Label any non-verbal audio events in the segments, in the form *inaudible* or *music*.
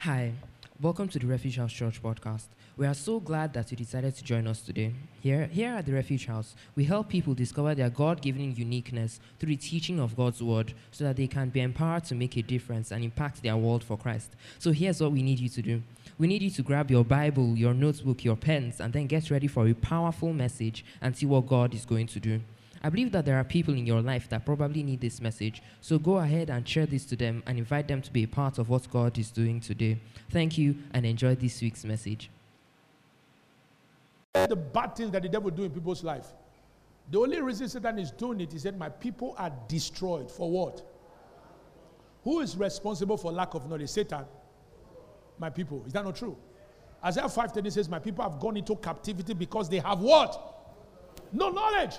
Hi, welcome to the Refuge House Church podcast. We are so glad that you decided to join us today. Here, here at the Refuge House, we help people discover their God given uniqueness through the teaching of God's Word so that they can be empowered to make a difference and impact their world for Christ. So here's what we need you to do we need you to grab your Bible, your notebook, your pens, and then get ready for a powerful message and see what God is going to do. I believe that there are people in your life that probably need this message. So go ahead and share this to them and invite them to be a part of what God is doing today. Thank you and enjoy this week's message. The bad things that the devil do in people's life. The only reason Satan is doing it is that my people are destroyed. For what? Who is responsible for lack of knowledge? Satan. My people. Is that not true? Isaiah 5:10 says, My people have gone into captivity because they have what? No knowledge.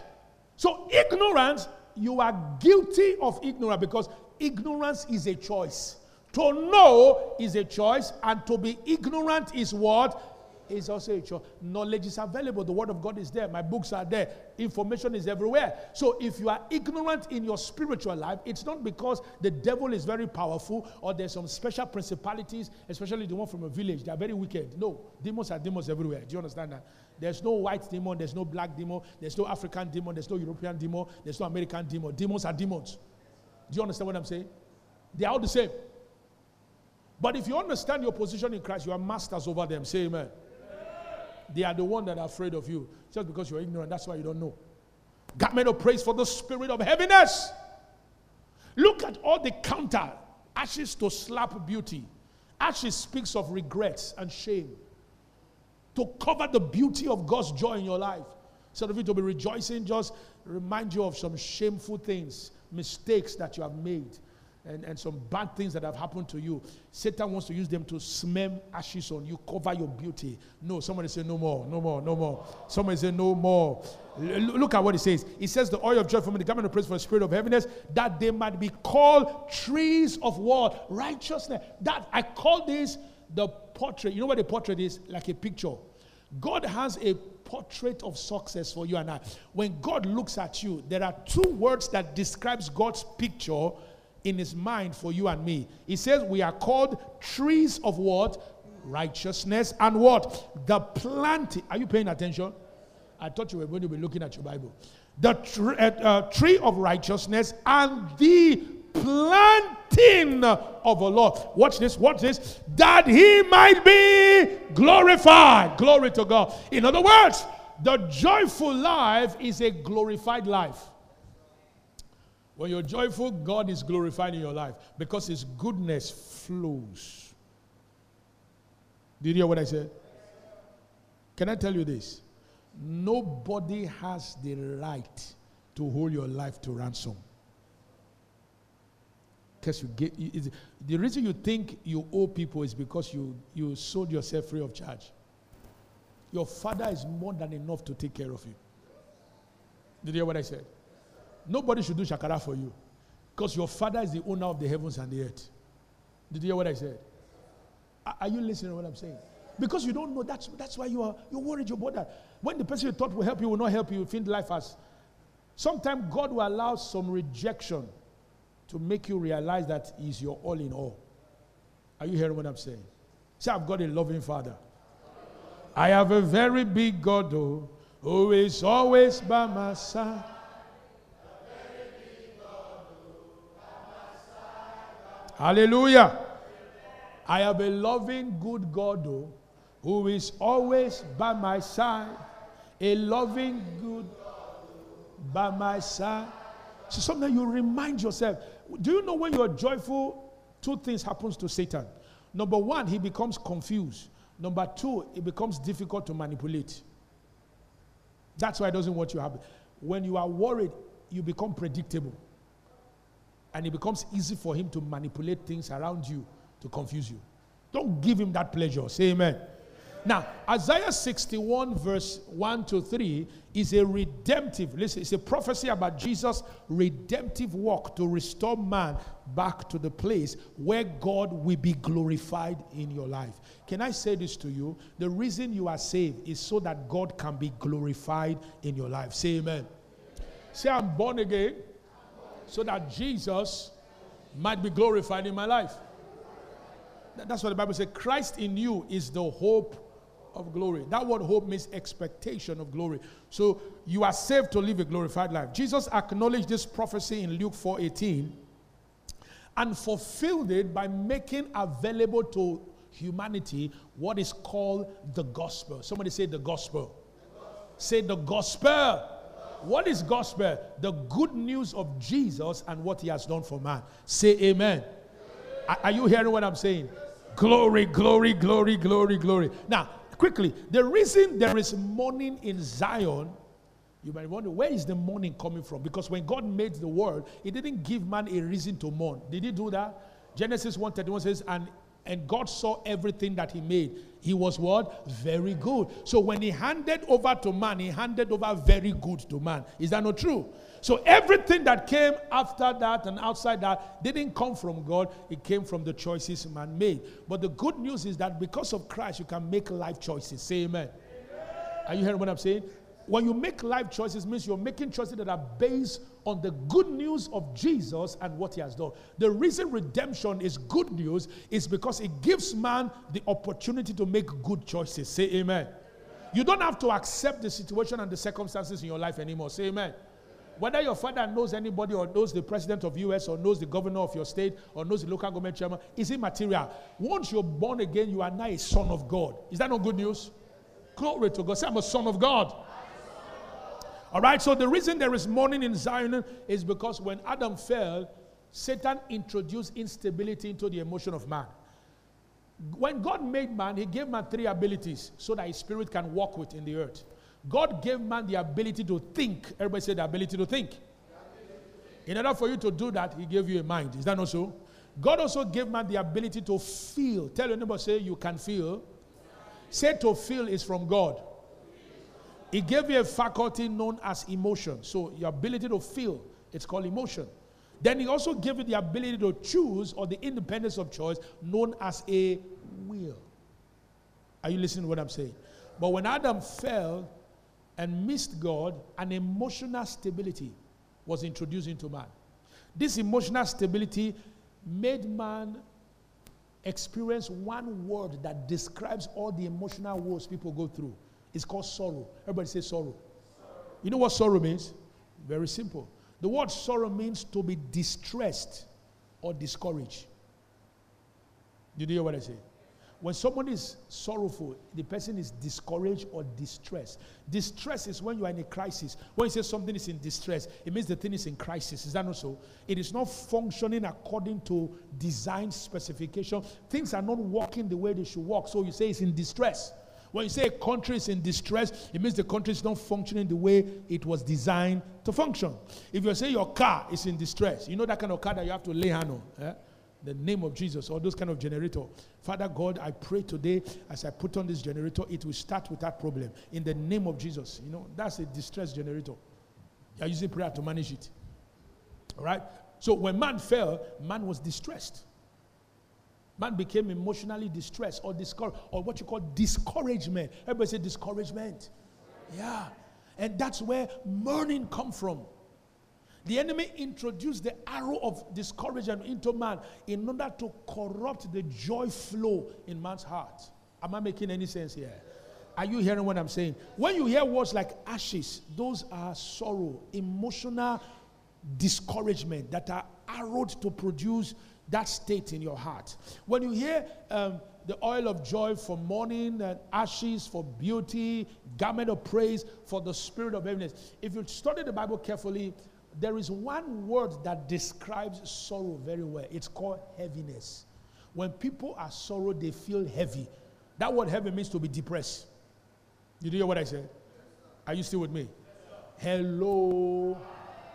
So, ignorance, you are guilty of ignorance because ignorance is a choice. To know is a choice, and to be ignorant is what? Is also a. Knowledge is available. The Word of God is there. My books are there. Information is everywhere. So, if you are ignorant in your spiritual life, it's not because the devil is very powerful or there's some special principalities, especially the one from a village. They are very wicked. No, demons are demons everywhere. Do you understand that? There's no white demon, there's no black demon, there's no African demon, there's no European demon, there's no American demon. Demons are demons. Do you understand what I'm saying? They are all the same. But if you understand your position in Christ, you are masters over them. Say amen. They are the one that are afraid of you. Just because you're ignorant, that's why you don't know. Garment of praise for the spirit of heaviness. Look at all the counter ashes to slap beauty. Ashes speaks of regrets and shame to cover the beauty of God's joy in your life. Instead of you to be rejoicing, just remind you of some shameful things, mistakes that you have made, and, and some bad things that have happened to you. Satan wants to use them to smear ashes on you, cover your beauty. No, somebody say no more, no more, no more. Somebody say no more. L- look at what it says. It says the oil of joy from the government of praise for the spirit of heaviness, that they might be called trees of what? Righteousness. That I call this the portrait. You know what a portrait is? Like a picture. God has a portrait of success for you and I. When God looks at you, there are two words that describes God's picture in his mind for you and me. He says we are called trees of what? Righteousness and what? The planting. Are you paying attention? I thought you were going to be looking at your Bible. The tr- uh, uh, tree of righteousness and the planting of the Lord. Watch this, watch this. That he might be glorified. Glory to God. In other words, the joyful life is a glorified life. When you're joyful, God is glorified in your life because his goodness flows. Did you hear what I said? Can I tell you this? Nobody has the right to hold your life to ransom because you get the reason you think you owe people is because you you sold yourself free of charge your father is more than enough to take care of you did you hear what i said nobody should do shakara for you because your father is the owner of the heavens and the earth did you hear what i said are you listening to what i'm saying because you don't know that's that's why you are you're worried you're bothered when the person you thought will help you will not help you you think life has sometimes god will allow some rejection to make you realize that He's your all in all. Are you hearing what I'm saying? Say, I've got a loving Father. I have a very big God, though, who is always by my side. Hallelujah. I have a loving, good God, though, who is always by my side. A loving, good by my side. So sometimes you remind yourself, do you know when you're joyful, two things happens to Satan. Number one, he becomes confused. Number two, it becomes difficult to manipulate. That's why it doesn't want you to happen. When you are worried, you become predictable. And it becomes easy for him to manipulate things around you to confuse you. Don't give him that pleasure. Say amen. Now, Isaiah 61, verse 1 to 3, is a redemptive, listen, it's a prophecy about Jesus' redemptive work to restore man back to the place where God will be glorified in your life. Can I say this to you? The reason you are saved is so that God can be glorified in your life. Say amen. Say, I'm born again so that Jesus might be glorified in my life. That's what the Bible says. Christ in you is the hope of glory. That word hope means expectation of glory. So you are saved to live a glorified life. Jesus acknowledged this prophecy in Luke 4:18 and fulfilled it by making available to humanity what is called the gospel. Somebody say the gospel. The gospel. Say the gospel. What is gospel? The good news of Jesus and what he has done for man. Say amen. amen. Are you hearing what I'm saying? Glory, glory, glory, glory, glory. Now, quickly, the reason there is mourning in Zion, you might wonder, where is the mourning coming from? Because when God made the world, He didn't give man a reason to mourn. Did He do that? Genesis 1:31 says, and and God saw everything that He made. He was what? Very good. So when He handed over to man, He handed over very good to man. Is that not true? So everything that came after that and outside that didn't come from God, it came from the choices man made. But the good news is that because of Christ, you can make life choices. Say amen. amen. Are you hearing what I'm saying? When you make life choices, means you're making choices that are based on the good news of Jesus and what he has done. The reason redemption is good news is because it gives man the opportunity to make good choices. Say amen. amen. You don't have to accept the situation and the circumstances in your life anymore. Say amen. Whether your father knows anybody or knows the president of US or knows the governor of your state or knows the local government chairman is immaterial. Once you're born again, you are now a son of God. Is that not good news? Glory to God. Say, I'm a son of God. All right, so the reason there is mourning in Zion is because when Adam fell, Satan introduced instability into the emotion of man. When God made man, he gave man three abilities so that his spirit can walk with in the earth. God gave man the ability to think. Everybody said the ability to think. In order for you to do that, he gave you a mind. Is that not so? God also gave man the ability to feel. Tell your neighbor, say, you can feel. Say to feel is from God. He gave you a faculty known as emotion. So your ability to feel, it's called emotion. Then he also gave you the ability to choose or the independence of choice known as a will. Are you listening to what I'm saying? But when Adam fell, and missed God, an emotional stability was introduced into man. This emotional stability made man experience one word that describes all the emotional woes people go through. It's called sorrow. Everybody say sorrow. sorrow. You know what sorrow means? Very simple. The word sorrow means to be distressed or discouraged. Did you hear what I say? When someone is sorrowful, the person is discouraged or distressed. Distress is when you are in a crisis. When you say something is in distress, it means the thing is in crisis. Is that not so? It is not functioning according to design specification. Things are not working the way they should work. So you say it's in distress. When you say a country is in distress, it means the country is not functioning the way it was designed to function. If you say your car is in distress, you know that kind of car that you have to lay hand on. Eh? the name of Jesus or those kind of generator. Father God, I pray today as I put on this generator, it will start with that problem. In the name of Jesus. You know, that's a distress generator. You're using prayer to manage it. All right? So when man fell, man was distressed. Man became emotionally distressed or discouraged, or what you call discouragement. Everybody say discouragement. Yeah. And that's where mourning come from. The enemy introduced the arrow of discouragement into man in order to corrupt the joy flow in man's heart. Am I making any sense here? Are you hearing what I'm saying? When you hear words like ashes, those are sorrow, emotional discouragement that are arrowed to produce that state in your heart. When you hear um, the oil of joy for mourning and ashes for beauty, garment of praise for the spirit of heaviness, if you study the Bible carefully, there is one word that describes sorrow very well. It's called heaviness. When people are sorrow, they feel heavy. That word heavy means to be depressed. Did you hear what I said? Are you still with me? Hello.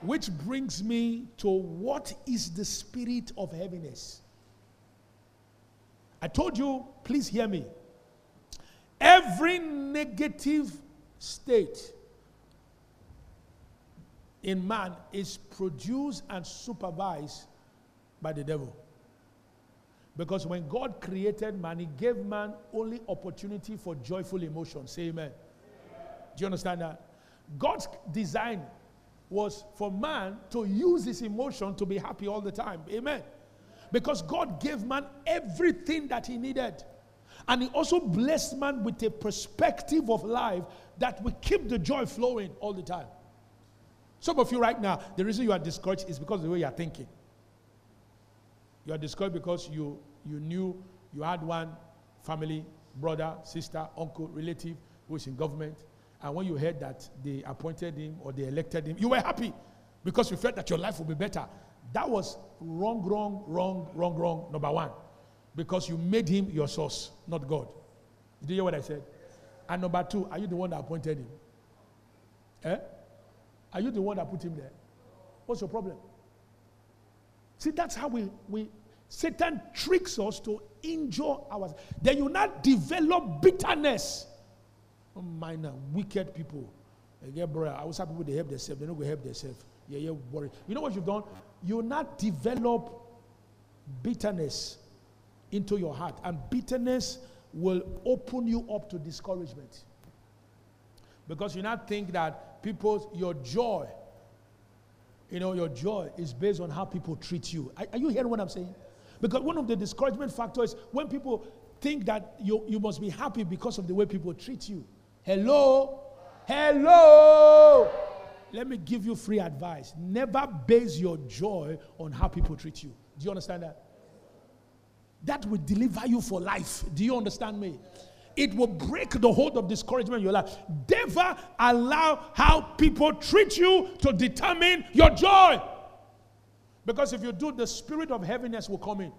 Which brings me to what is the spirit of heaviness? I told you, please hear me. Every negative state in man is produced and supervised by the devil. Because when God created man, He gave man only opportunity for joyful emotion. Say amen. amen. Do you understand that? God's design was for man to use his emotion to be happy all the time. Amen. Because God gave man everything that he needed. And he also blessed man with a perspective of life that will keep the joy flowing all the time. Some of you right now, the reason you are discouraged is because of the way you are thinking. You are discouraged because you, you knew you had one family, brother, sister, uncle, relative who is in government. And when you heard that they appointed him or they elected him, you were happy because you felt that your life would be better. That was wrong, wrong, wrong, wrong, wrong, number one. Because you made him your source, not God. Did you hear what I said? And number two, are you the one that appointed him? Eh? Are you the one that put him there? What's your problem? See, that's how we, we Satan tricks us to injure ours. Then you not develop bitterness. Minor, wicked people. Eh, yeah, bro, I was happy people they help themselves. They're not going to help themselves. Yeah, yeah, worry. You know what you've done? You not develop bitterness into your heart. And bitterness will open you up to discouragement. Because you not think that people's your joy, you know, your joy is based on how people treat you. Are, are you hearing what I'm saying? Because one of the discouragement factors when people think that you, you must be happy because of the way people treat you. Hello? Hello? Let me give you free advice. Never base your joy on how people treat you. Do you understand that? That will deliver you for life. Do you understand me? It will break the hold of discouragement in your life. Never allow how people treat you to determine your joy. Because if you do, the spirit of heaviness will come in.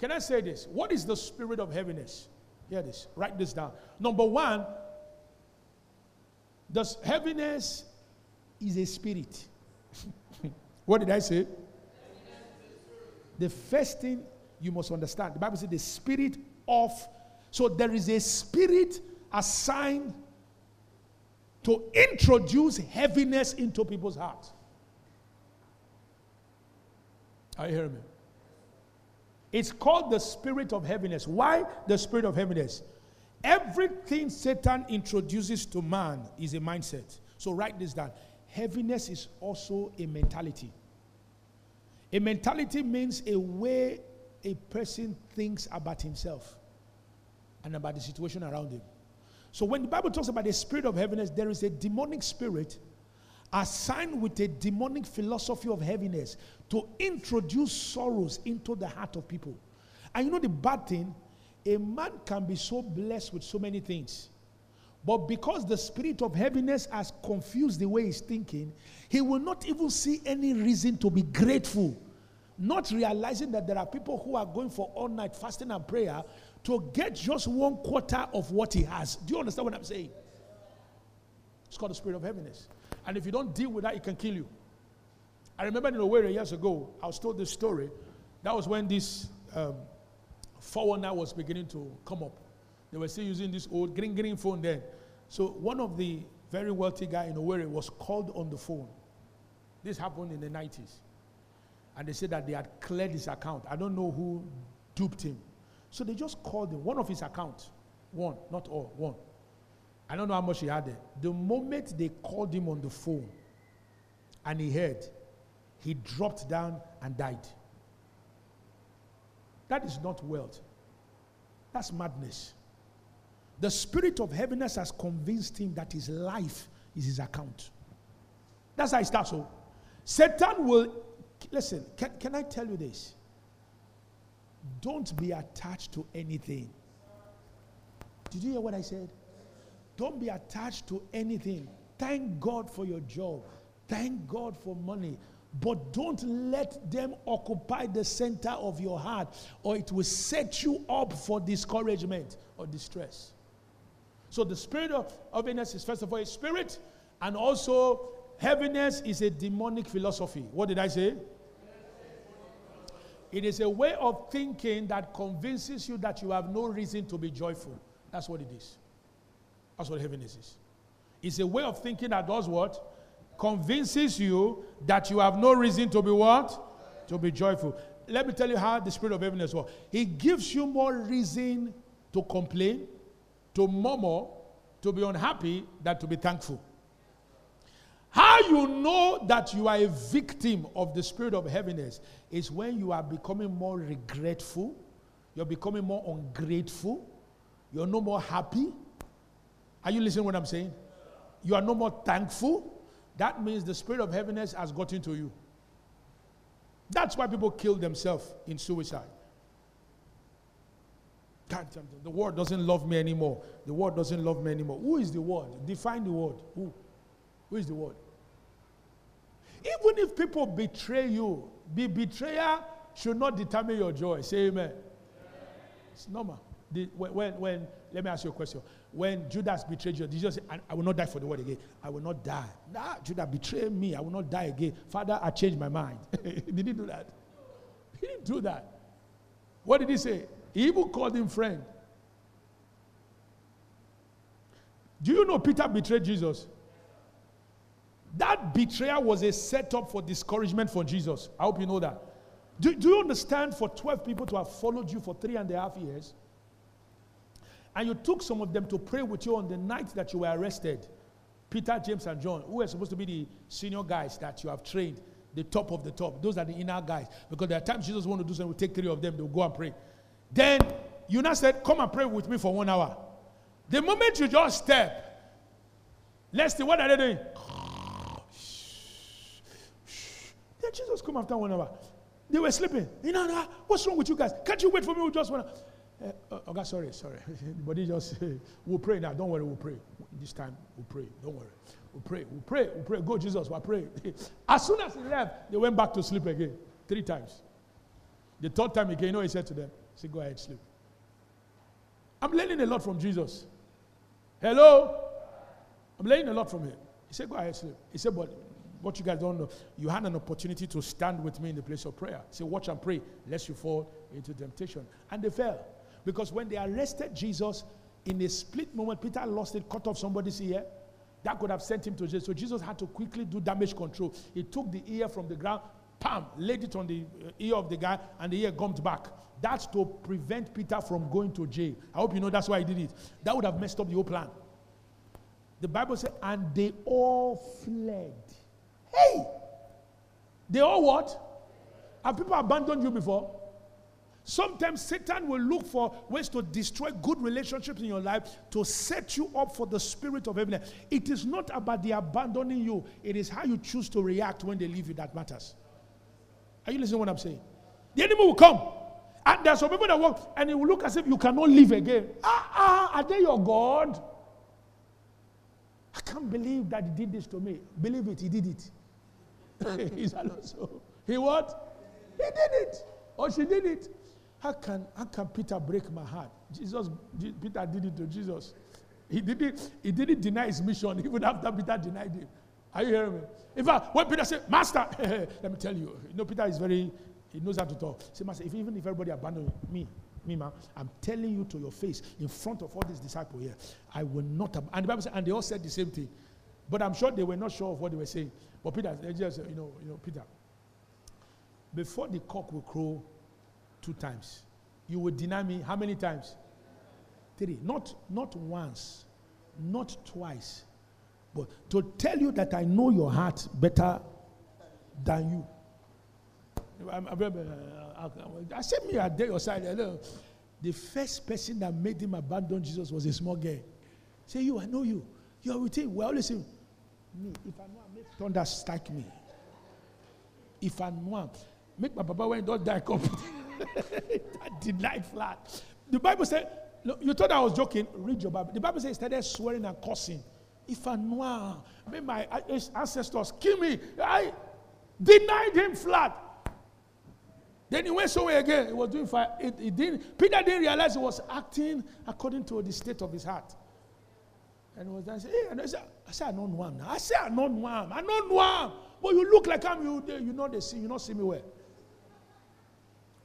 Can I say this? What is the spirit of heaviness? Hear this. Write this down. Number one, the heaviness is a spirit. *laughs* what did I say? The first thing you must understand the Bible says the spirit of. So there is a spirit assigned to introduce heaviness into people's hearts. Are you hearing me? It's called the spirit of heaviness. Why the spirit of heaviness? Everything Satan introduces to man is a mindset. So write this down. Heaviness is also a mentality. A mentality means a way a person thinks about himself and about the situation around him. So when the Bible talks about the spirit of heaviness, there is a demonic spirit assigned with a demonic philosophy of heaviness to introduce sorrows into the heart of people. And you know the bad thing? A man can be so blessed with so many things. But because the spirit of heaviness has confused the way he's thinking, he will not even see any reason to be grateful. Not realizing that there are people who are going for all night fasting and prayer to get just one quarter of what he has. Do you understand what I'm saying? It's called the spirit of heaviness. And if you don't deal with that, it can kill you. I remember in Owerri years ago, I was told this story. That was when this um, 419 was beginning to come up. They were still using this old green green phone then. So one of the very wealthy guy in Owerri was called on the phone. This happened in the 90s. And they said that they had cleared his account. I don't know who duped him. So they just called him, one of his accounts. One, not all, one. I don't know how much he had there. The moment they called him on the phone and he heard, he dropped down and died. That is not wealth. That's madness. The spirit of heaviness has convinced him that his life is his account. That's how it starts. So, Satan will, listen, can, can I tell you this? Don't be attached to anything. Did you hear what I said? Don't be attached to anything. Thank God for your job. Thank God for money. But don't let them occupy the center of your heart, or it will set you up for discouragement or distress. So, the spirit of heaviness is first of all a spirit, and also heaviness is a demonic philosophy. What did I say? It is a way of thinking that convinces you that you have no reason to be joyful. That's what it is. That's what heaviness is. It's a way of thinking that does what? Convinces you that you have no reason to be what? To be joyful. Let me tell you how the spirit of heaviness works. He gives you more reason to complain, to murmur, to be unhappy, than to be thankful. How you know that you are a victim of the spirit of heaviness is when you are becoming more regretful, you're becoming more ungrateful, you're no more happy. Are you listening to what I'm saying? You are no more thankful. That means the spirit of heaviness has got into you. That's why people kill themselves in suicide. The world doesn't love me anymore. The world doesn't love me anymore. Who is the world? Define the world. Who? Who is the world? Even if people betray you, the betrayer should not determine your joy. Say amen. It's normal. The, when, when, let me ask you a question. When Judas betrayed you say, I, will not die for the word again? I will not die. Nah, Judas betrayed me. I will not die again. Father, I changed my mind. did *laughs* he do that? He didn't do that. What did he say? He even called him friend. Do you know Peter betrayed Jesus? That betrayal was a setup for discouragement for Jesus. I hope you know that. Do, do you understand for 12 people to have followed you for three and a half years? And you took some of them to pray with you on the night that you were arrested. Peter, James, and John, who are supposed to be the senior guys that you have trained, the top of the top. Those are the inner guys. Because there are times Jesus want to do something, we take three of them, they'll go and pray. Then you now said, Come and pray with me for one hour. The moment you just step, let's see, what are they doing? Then Jesus come after one hour. They were sleeping. You know, what's wrong with you guys? Can't you wait for me? We just want to. Uh, uh, okay, sorry, sorry. *laughs* but he just, we'll pray now. Don't worry, we'll pray. This time, we'll pray. Don't worry. We'll pray. We'll pray. We'll pray. Go, Jesus, we'll pray. *laughs* as soon as he left, they went back to sleep again. Three times. The third time again, you know, he said to them, say, go ahead, sleep. I'm learning a lot from Jesus. Hello? I'm learning a lot from him. He said, go ahead, sleep. He said, but what you guys don't know, you had an opportunity to stand with me in the place of prayer. Say, watch and pray, lest you fall into temptation. And they fell. Because when they arrested Jesus, in a split moment, Peter lost it, cut off somebody's ear. That could have sent him to jail. So Jesus had to quickly do damage control. He took the ear from the ground, pam, laid it on the uh, ear of the guy, and the ear gummed back. That's to prevent Peter from going to jail. I hope you know that's why he did it. That would have messed up the whole plan. The Bible said, and they all fled. Hey! They all what? Have people abandoned you before? Sometimes Satan will look for ways to destroy good relationships in your life to set you up for the spirit of heaviness. It is not about the abandoning you, it is how you choose to react when they leave you that matters. Are you listening to what I'm saying? The enemy will come. And there are some people that walk and it will look as if you cannot live again. Ah, ah, are they your God? I can't believe that he did this to me. Believe it, he did it. *laughs* He's also. He what? He did it. Or she did it. How can, how can Peter break my heart? Jesus, Peter did it to Jesus. He didn't, he didn't deny his mission *laughs* even after Peter denied him. Are you hearing me? In fact, when Peter said, Master, *laughs* let me tell you, you know, Peter is very, he knows how to talk. Say, Master, if, even if everybody abandon me, me, man, I'm telling you to your face, in front of all these disciples here, I will not. Ab-. And the Bible said, and they all said the same thing. But I'm sure they were not sure of what they were saying. But Peter, they just, you know, you know, Peter, before the cock will crow, two times. You will deny me how many times? Three. Not, not once, not twice, but to tell you that I know your heart better than you. Uh, I said, me, dare your side. The first person that made him abandon Jesus was a small girl. Say, you, I know you. You are with him. We always say, me, if I know, I make thunder strike me. If I know, make my papa when he don't die come. *laughs* that *laughs* denied flat. The Bible said, you thought I was joking. Read your Bible. The Bible says he started swearing and cursing. If I know, may my uh, ancestors kill me. I denied him flat. Then he went somewhere again. He was doing fine. It, it didn't, Peter didn't realize he was acting according to the state of his heart. And he was there. Hey, and I said, I said, I know him now. I said, I know him. I know him. But you look like I'm you. You know they see. You not see me well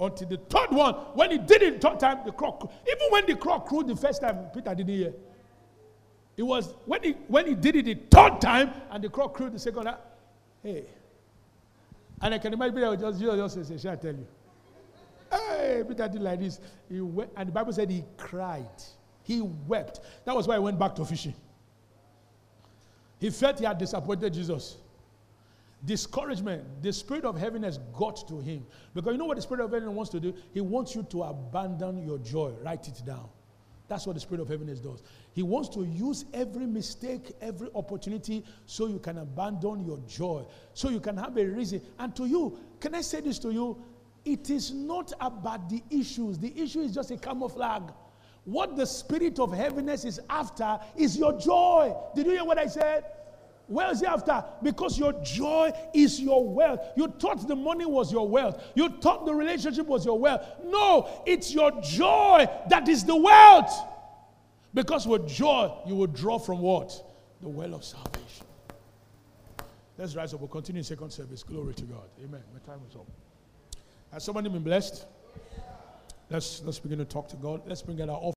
until the third one. When he did it third time, the croc, even when the croc crowed the first time, Peter didn't hear. It was when he when he did it the third time and the croc crowed the second time. Hey. And I can imagine Peter just Jesus just say, Shall I tell you? Hey, Peter did like this. He and the Bible said he cried. He wept. That was why he went back to fishing. He felt he had disappointed Jesus. Discouragement, the spirit of heaviness got to him. Because you know what the spirit of heaviness wants to do? He wants you to abandon your joy. Write it down. That's what the spirit of heaviness does. He wants to use every mistake, every opportunity, so you can abandon your joy, so you can have a reason. And to you, can I say this to you? It is not about the issues, the issue is just a camouflage. What the spirit of heaviness is after is your joy. Did you hear what I said? Where is he after? Because your joy is your wealth. You thought the money was your wealth. You thought the relationship was your wealth. No, it's your joy that is the wealth. Because with joy, you will draw from what? The well of salvation. Let's rise up. We'll continue in second service. Glory to God. Amen. My time is up. Has somebody been blessed? Let's let's begin to talk to God. Let's bring out our.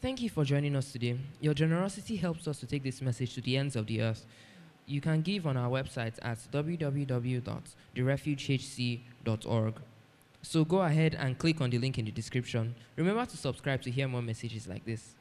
Thank you for joining us today. Your generosity helps us to take this message to the ends of the earth. You can give on our website at www.therefugehc.org. So go ahead and click on the link in the description. Remember to subscribe to hear more messages like this.